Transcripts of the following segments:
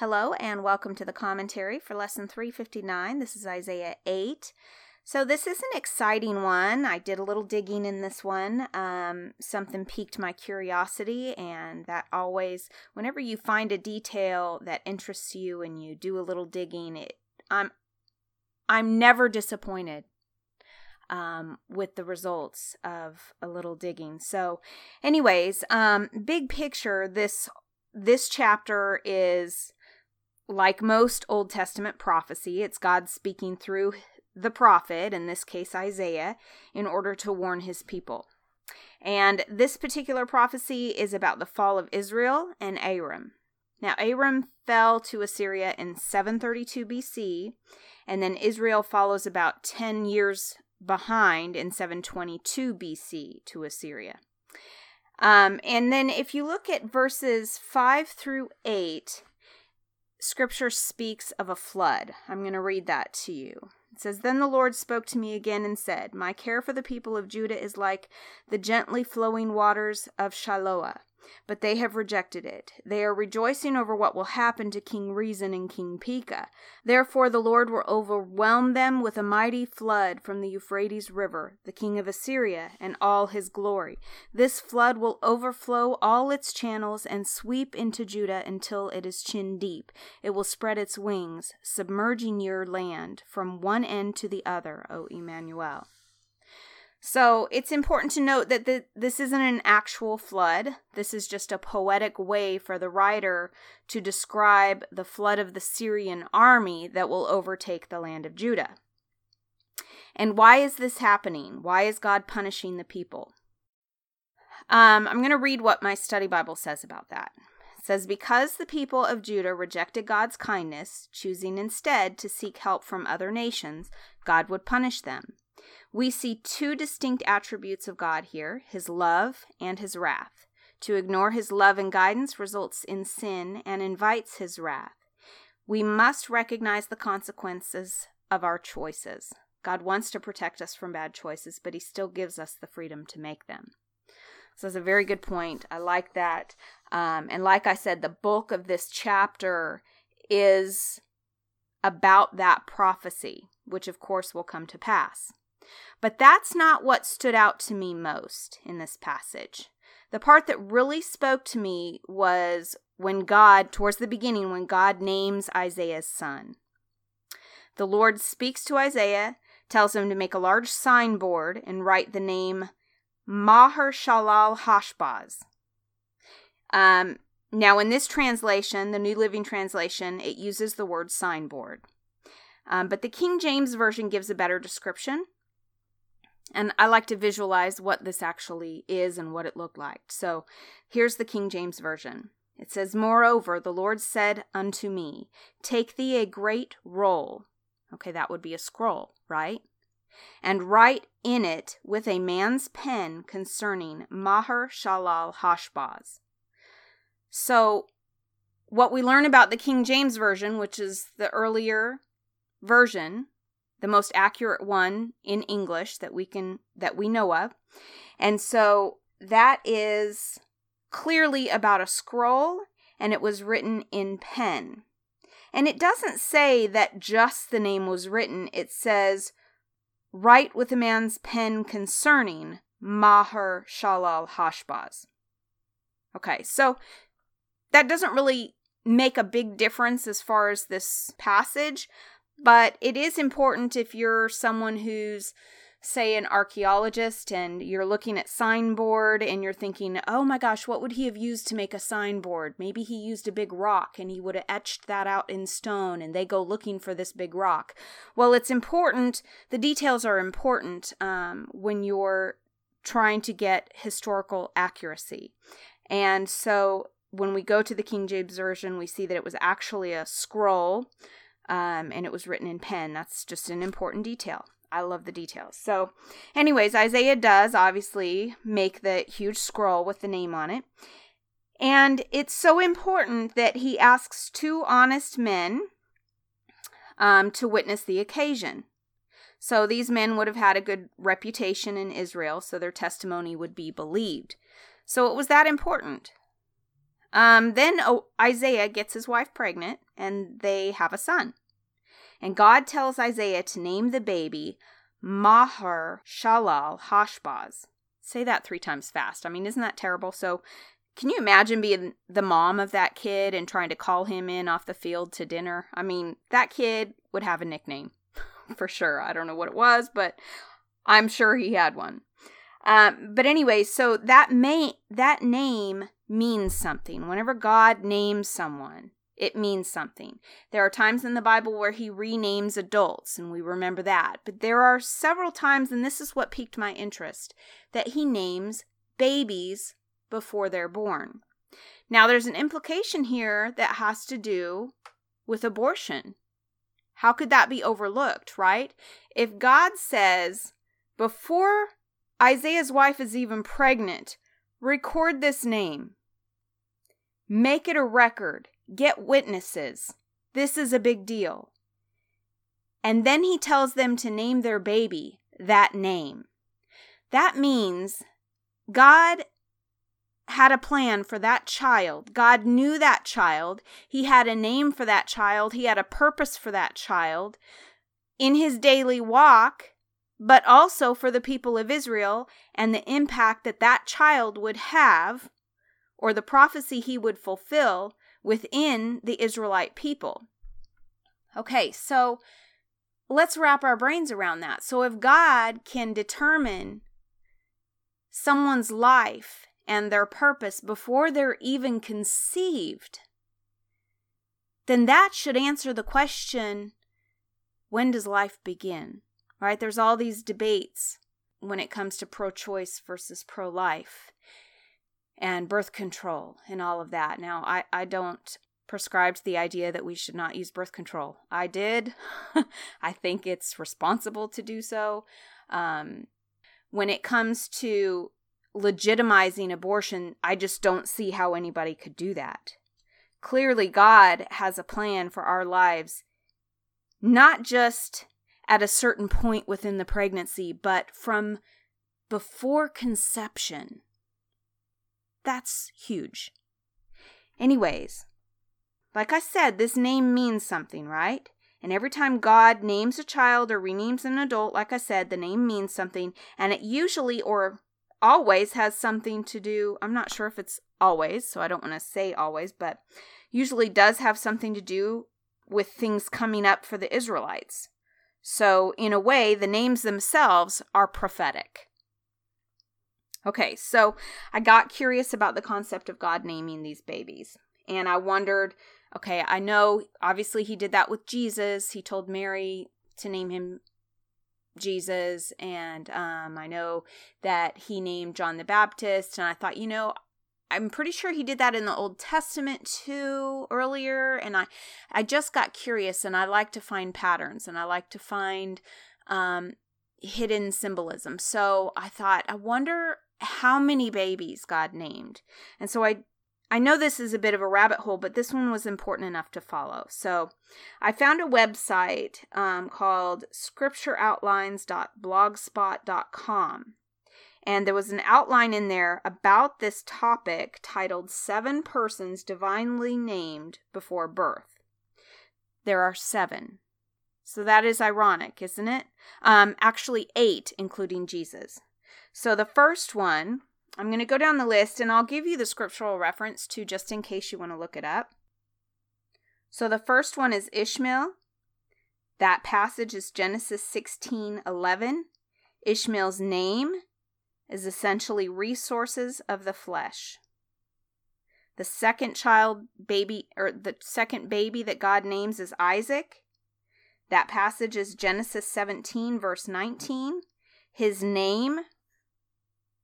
Hello, and welcome to the commentary for lesson 359. This is Isaiah 8. So, this is an exciting one. I did a little digging in this one. Um, something piqued my curiosity, and that always, whenever you find a detail that interests you and you do a little digging, it, I'm, I'm never disappointed um, with the results of a little digging. So, anyways, um, big picture, this this chapter is like most Old Testament prophecy. It's God speaking through the prophet, in this case Isaiah, in order to warn his people. And this particular prophecy is about the fall of Israel and Aram. Now, Aram fell to Assyria in 732 BC, and then Israel follows about 10 years behind in 722 BC to Assyria. Um, and then if you look at verses 5 through 8, scripture speaks of a flood. I'm going to read that to you. It says, Then the Lord spoke to me again and said, My care for the people of Judah is like the gently flowing waters of Shiloah but they have rejected it. They are rejoicing over what will happen to King Rezin and King Pekah. Therefore, the Lord will overwhelm them with a mighty flood from the Euphrates River, the king of Assyria, and all his glory. This flood will overflow all its channels and sweep into Judah until it is chin deep. It will spread its wings, submerging your land from one end to the other, O Emmanuel. So it's important to note that the, this isn't an actual flood. This is just a poetic way for the writer to describe the flood of the Syrian army that will overtake the land of Judah. And why is this happening? Why is God punishing the people? Um, I'm going to read what my study Bible says about that. It says, Because the people of Judah rejected God's kindness, choosing instead to seek help from other nations, God would punish them. We see two distinct attributes of God here his love and his wrath. To ignore his love and guidance results in sin and invites his wrath. We must recognize the consequences of our choices. God wants to protect us from bad choices, but he still gives us the freedom to make them. So that's a very good point. I like that. Um, and like I said, the bulk of this chapter is about that prophecy, which of course will come to pass. But that's not what stood out to me most in this passage. The part that really spoke to me was when God, towards the beginning, when God names Isaiah's son. The Lord speaks to Isaiah, tells him to make a large signboard and write the name Maher Shalal Hashbaz. Um, now, in this translation, the New Living Translation, it uses the word signboard. Um, but the King James Version gives a better description. And I like to visualize what this actually is and what it looked like. So here's the King James Version. It says, Moreover, the Lord said unto me, Take thee a great roll. Okay, that would be a scroll, right? And write in it with a man's pen concerning Maher Shalal Hashbaz. So, what we learn about the King James Version, which is the earlier version, the most accurate one in English that we can that we know of. And so that is clearly about a scroll and it was written in pen. And it doesn't say that just the name was written. It says write with a man's pen concerning Maher Shalal Hashbaz. Okay, so that doesn't really make a big difference as far as this passage, but it is important if you're someone who's, say, an archaeologist and you're looking at signboard and you're thinking, oh my gosh, what would he have used to make a signboard? Maybe he used a big rock and he would have etched that out in stone and they go looking for this big rock. Well, it's important, the details are important um, when you're trying to get historical accuracy. And so when we go to the King James Version, we see that it was actually a scroll um, and it was written in pen. That's just an important detail. I love the details. So, anyways, Isaiah does obviously make the huge scroll with the name on it. And it's so important that he asks two honest men um, to witness the occasion. So these men would have had a good reputation in Israel, so their testimony would be believed. So it was that important. Um, then oh, Isaiah gets his wife pregnant and they have a son. And God tells Isaiah to name the baby Maher Shalal Hashbaz. Say that three times fast. I mean, isn't that terrible? So, can you imagine being the mom of that kid and trying to call him in off the field to dinner? I mean, that kid would have a nickname for sure. I don't know what it was, but I'm sure he had one. Um, but anyway, so that may that name means something. Whenever God names someone, it means something. There are times in the Bible where he renames adults, and we remember that. But there are several times, and this is what piqued my interest, that he names babies before they're born. Now, there's an implication here that has to do with abortion. How could that be overlooked, right? If God says, before Isaiah's wife is even pregnant, record this name, make it a record, Get witnesses. This is a big deal. And then he tells them to name their baby that name. That means God had a plan for that child. God knew that child. He had a name for that child. He had a purpose for that child in his daily walk, but also for the people of Israel and the impact that that child would have or the prophecy he would fulfill within the Israelite people. Okay, so let's wrap our brains around that. So, if God can determine someone's life and their purpose before they're even conceived, then that should answer the question when does life begin? Right? There's all these debates when it comes to pro choice versus pro life and birth control and all of that. Now, I, I don't prescribe to the idea that we should not use birth control. I did. I think it's responsible to do so. Um, when it comes to legitimizing abortion, I just don't see how anybody could do that. Clearly, God has a plan for our lives, not just at a certain point within the pregnancy, but from before conception. That's huge. Anyways, like I said, this name means something, right? And every time God names a child or renames an adult, like I said, the name means something. And it usually or always has something to do. I'm not sure if it's always, so I don't want to say always, but usually does have something to do with things coming up for the Israelites. So, in a way, the names themselves are prophetic. Okay, so I got curious about the concept of God naming these babies. And I wondered, okay, I know obviously he did that with Jesus. He told Mary to name him Jesus. And um, I know that he named John the Baptist. And I thought, you know, I'm pretty sure he did that in the Old Testament too earlier. And I, I just got curious and I like to find patterns and I like to find um, hidden symbolism. So I thought, I wonder how many babies God named. And so I I know this is a bit of a rabbit hole, but this one was important enough to follow. So I found a website um, called scriptureoutlines.blogspot.com. And there was an outline in there about this topic titled Seven Persons Divinely Named Before Birth. There are seven. So that is ironic, isn't it? Um, actually, eight, including Jesus. So the first one, I'm going to go down the list and I'll give you the scriptural reference too, just in case you want to look it up. So the first one is Ishmael. That passage is Genesis 16 11. Ishmael's name is essentially resources of the flesh. The second child baby or the second baby that God names is Isaac. That passage is Genesis 17 verse 19. His name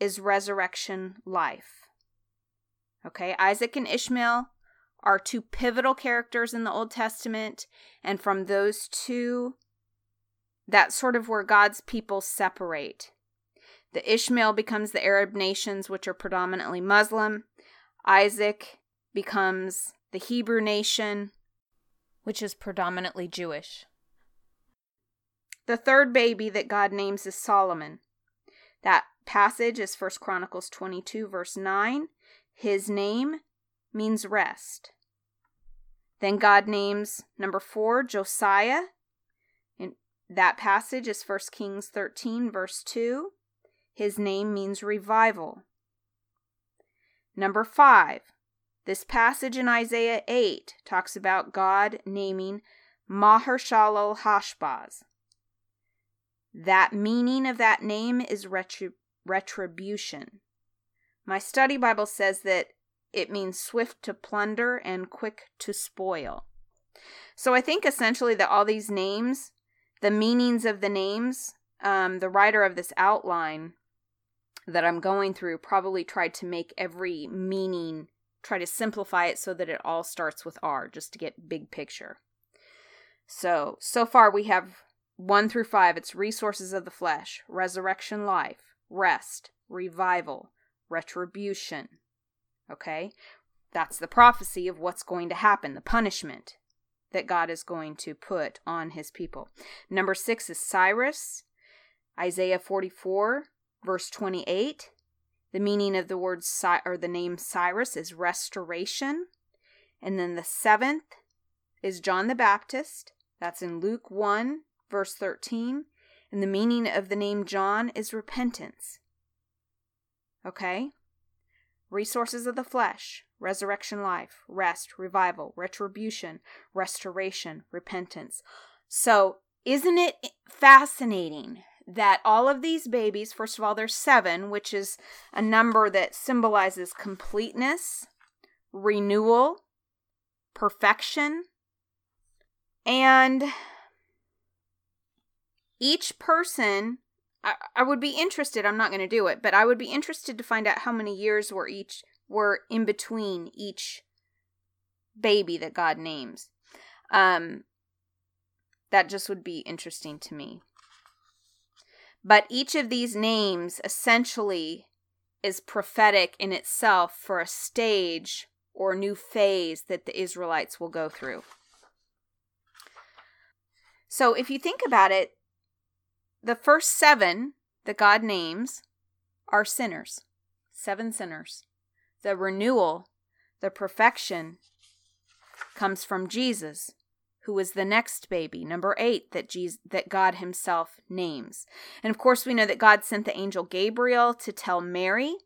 is resurrection life. Okay, Isaac and Ishmael are two pivotal characters in the Old Testament, and from those two, that's sort of where God's people separate. The Ishmael becomes the Arab nations, which are predominantly Muslim. Isaac becomes the Hebrew nation, which is predominantly Jewish. The third baby that God names is Solomon. That passage is First Chronicles 22 verse 9. His name means rest. Then God names number four, Josiah. And that passage is 1 Kings 13, verse 2. His name means revival. Number five, this passage in Isaiah 8 talks about God naming Maher-shalal Hashbaz. That meaning of that name is retrib- retribution. My study Bible says that it means swift to plunder and quick to spoil. So I think essentially that all these names, the meanings of the names, um, the writer of this outline that I'm going through probably tried to make every meaning, try to simplify it so that it all starts with R, just to get big picture. So, so far we have 1 through 5. It's resources of the flesh, resurrection life, rest, revival, retribution. Okay? That's the prophecy of what's going to happen, the punishment that God is going to put on his people. Number 6 is Cyrus, Isaiah 44, verse 28. The meaning of the word or the name Cyrus is restoration. And then the seventh is John the Baptist. That's in Luke 1, verse 13. And the meaning of the name John is repentance. Okay? Resources of the flesh, resurrection life, rest, revival, retribution, restoration, repentance. So, isn't it fascinating that all of these babies, first of all, there's seven, which is a number that symbolizes completeness, renewal, perfection, and each person I, I would be interested i'm not going to do it but i would be interested to find out how many years were each were in between each baby that god names. Um that just would be interesting to me but each of these names essentially is prophetic in itself for a stage or new phase that the Israelites will go through. So if you think about it, the first seven that God names are sinners, seven sinners. The renewal, the perfection comes from Jesus, who is the next baby, number eight, that Jesus, that God Himself names. And of course, we know that God sent the angel Gabriel to tell Mary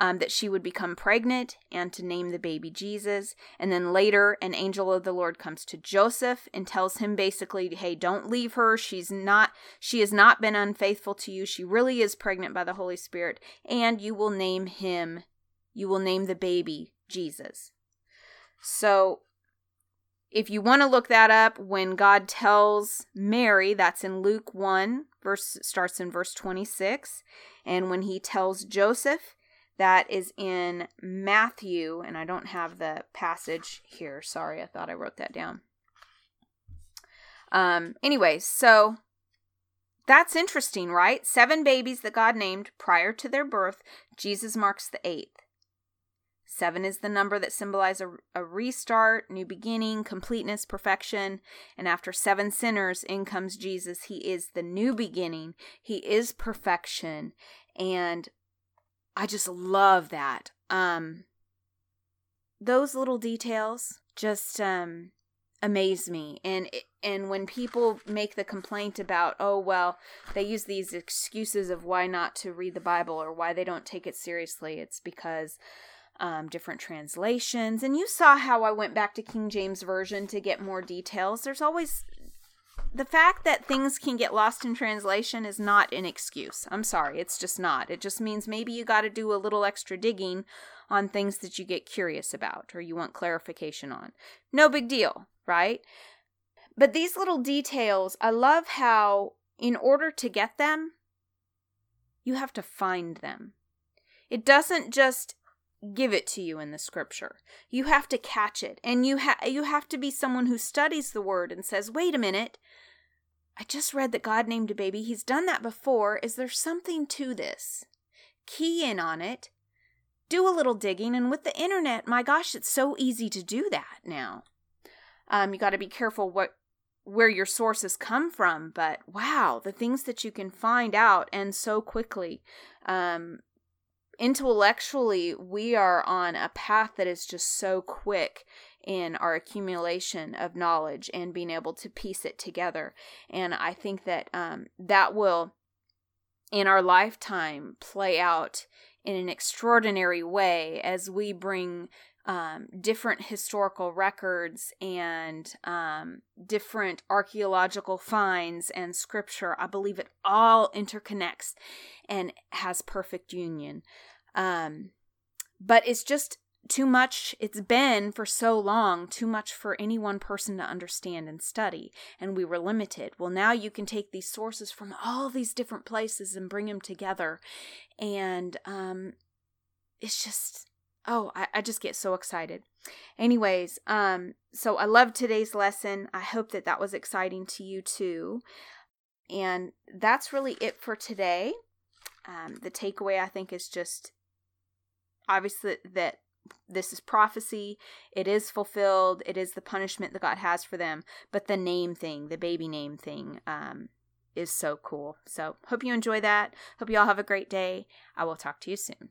um, that she would become pregnant and to name the baby Jesus. And then later, an angel of the Lord comes to Joseph and tells him basically, hey, don't leave her. She's not, she has not been unfaithful to you. She really is pregnant by the Holy Spirit. And you will name him, you will name the baby Jesus. So if you want to look that up, when God tells Mary, that's in Luke 1, verse starts in verse 26, and when he tells Joseph, that is in Matthew, and I don't have the passage here. Sorry, I thought I wrote that down. Um, anyways, so that's interesting, right? Seven babies that God named prior to their birth. Jesus marks the eighth. Seven is the number that symbolizes a, a, restart, new beginning, completeness, perfection. And after seven sinners, in comes Jesus. He is the new beginning, He is perfection. And I just love that. Um those little details just um amaze me and and when people make the complaint about oh well they use these excuses of why not to read the bible or why they don't take it seriously it's because um, different translations and you saw how i went back to king james version to get more details there's always the fact that things can get lost in translation is not an excuse. I'm sorry, it's just not. It just means maybe you got to do a little extra digging on things that you get curious about or you want clarification on. No big deal, right? But these little details, I love how, in order to get them, you have to find them. It doesn't just give it to you in the scripture. You have to catch it and you ha- you have to be someone who studies the word and says, "Wait a minute. I just read that God named a baby. He's done that before. Is there something to this?" Key in on it. Do a little digging and with the internet, my gosh, it's so easy to do that now. Um, you got to be careful what where your sources come from, but wow, the things that you can find out and so quickly. Um, intellectually, we are on a path that is just so quick in our accumulation of knowledge and being able to piece it together. And I think that um, that will, in our lifetime, play out in an extraordinary way as we bring um, different historical records and um, different archaeological finds and scripture. I believe it all interconnects and has perfect union. Um, but it's just too much. It's been for so long too much for any one person to understand and study, and we were limited. Well, now you can take these sources from all these different places and bring them together, and um, it's just oh, I, I just get so excited. Anyways, um, so I love today's lesson. I hope that that was exciting to you too. And that's really it for today. Um, the takeaway I think is just obviously that this is prophecy. It is fulfilled. It is the punishment that God has for them. But the name thing, the baby name thing, um, is so cool. So hope you enjoy that. Hope you all have a great day. I will talk to you soon.